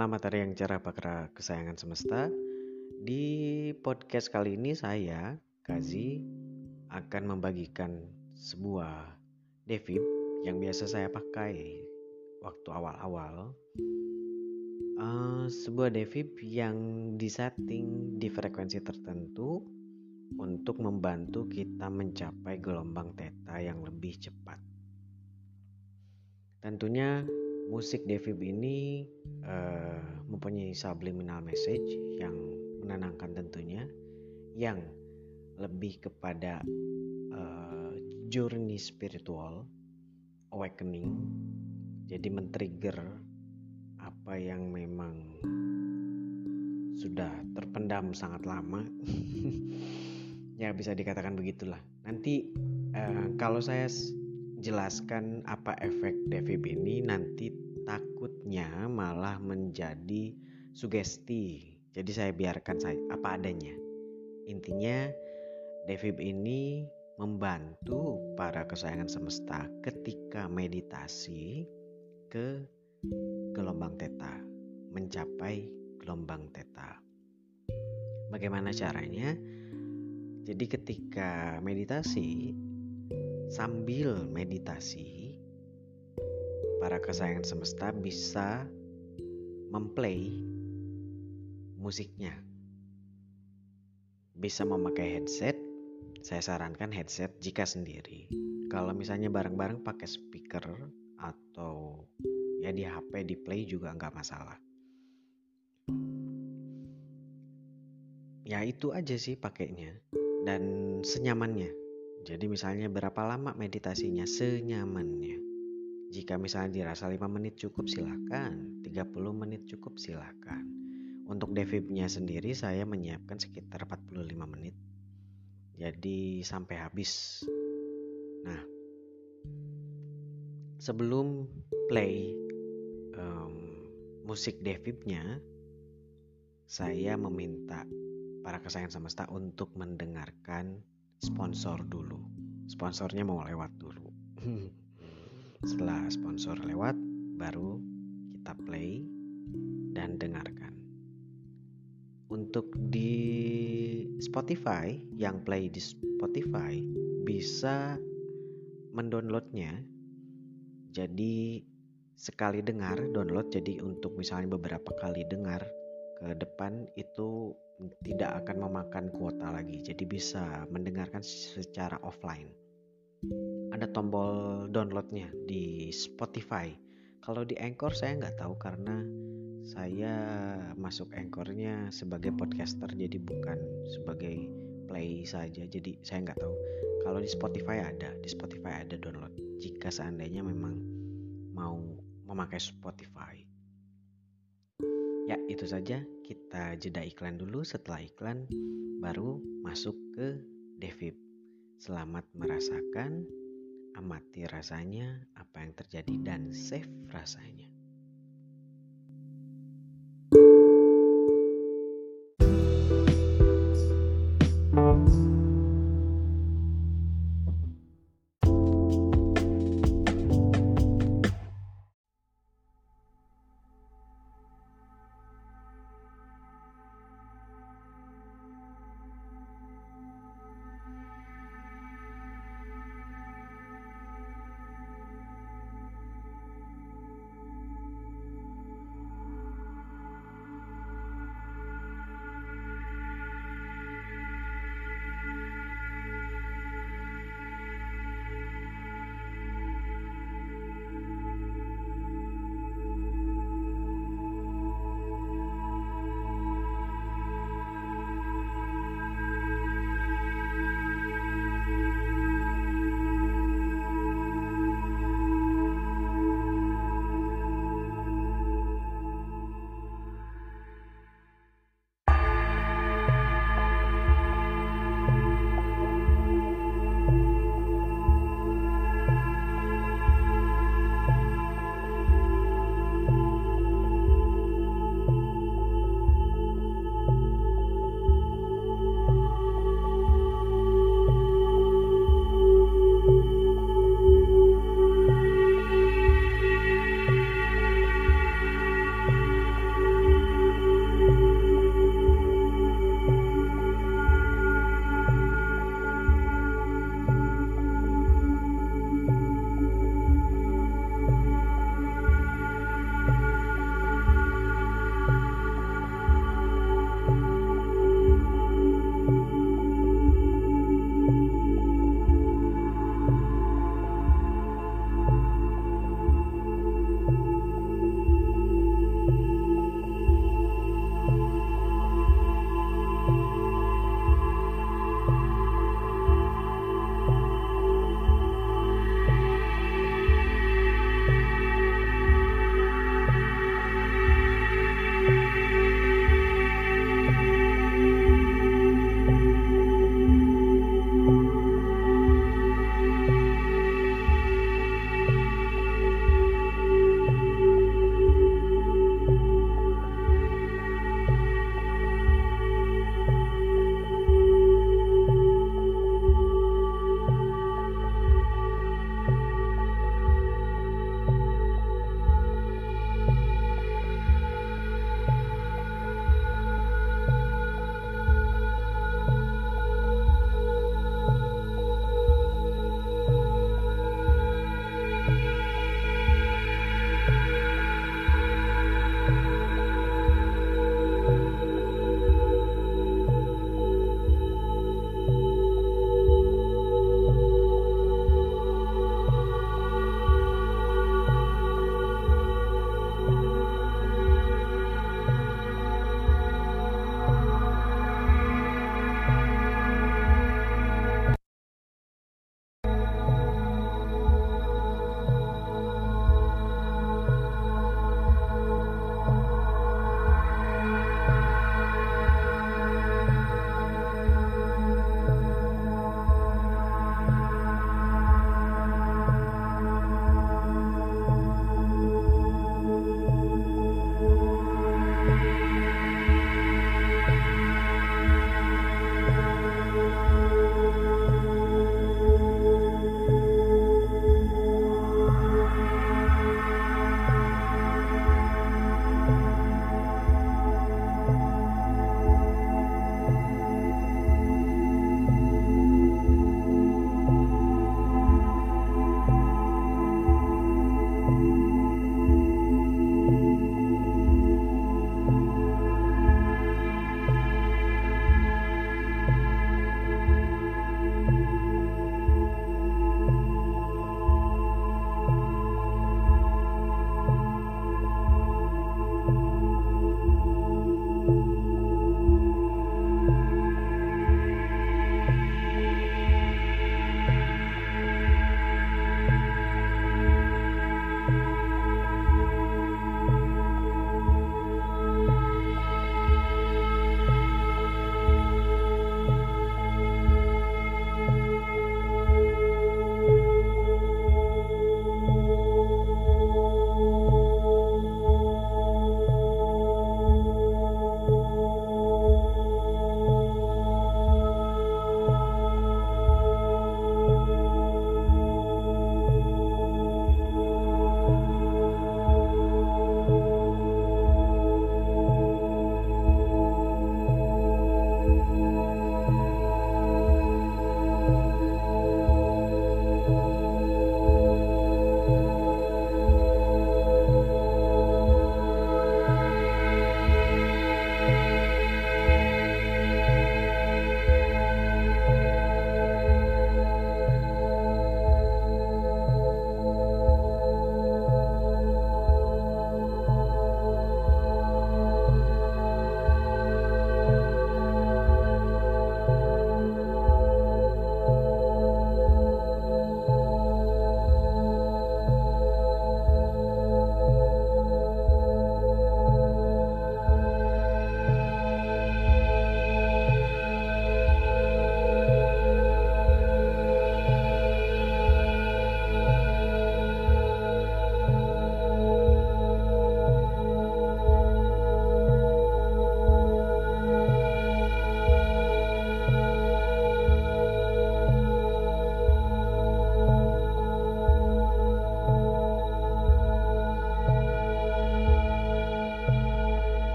Selamat hari yang cerah pakra kesayangan semesta. Di podcast kali ini saya, Kazi, akan membagikan sebuah devib yang biasa saya pakai waktu awal-awal. Uh, sebuah devib yang disetting di frekuensi tertentu untuk membantu kita mencapai gelombang theta yang lebih cepat. Tentunya musik Devib ini uh, mempunyai subliminal message yang menenangkan tentunya, yang lebih kepada uh, journey spiritual, awakening, jadi men-trigger apa yang memang sudah terpendam sangat lama. ya bisa dikatakan begitulah. Nanti uh, kalau saya jelaskan apa efek devib ini nanti takutnya malah menjadi sugesti. Jadi saya biarkan saya apa adanya. Intinya devib ini membantu para kesayangan semesta ketika meditasi ke gelombang teta, mencapai gelombang teta. Bagaimana caranya? Jadi ketika meditasi sambil meditasi, para kesayangan semesta bisa memplay musiknya. Bisa memakai headset, saya sarankan headset jika sendiri. Kalau misalnya bareng-bareng pakai speaker atau ya di HP di play juga nggak masalah. Ya itu aja sih pakainya dan senyamannya. Jadi misalnya berapa lama meditasinya senyamannya. Jika misalnya dirasa 5 menit cukup silakan, 30 menit cukup silakan. Untuk devibnya sendiri saya menyiapkan sekitar 45 menit. Jadi sampai habis. Nah, sebelum play um, musik devibnya, saya meminta para kesayangan semesta untuk mendengarkan sponsor dulu. Sponsornya mau lewat dulu. Setelah sponsor lewat, baru kita play dan dengarkan. Untuk di Spotify, yang play di Spotify bisa mendownloadnya. Jadi sekali dengar download jadi untuk misalnya beberapa kali dengar ke depan itu tidak akan memakan kuota lagi. Jadi bisa mendengarkan secara offline. Ada tombol downloadnya di Spotify. Kalau di Anchor saya nggak tahu karena saya masuk Anchornya sebagai podcaster jadi bukan sebagai play saja. Jadi saya nggak tahu. Kalau di Spotify ada di Spotify ada download. Jika seandainya memang mau memakai Spotify Ya, itu saja. Kita jeda iklan dulu. Setelah iklan, baru masuk ke Devip. Selamat merasakan, amati rasanya, apa yang terjadi, dan save rasanya.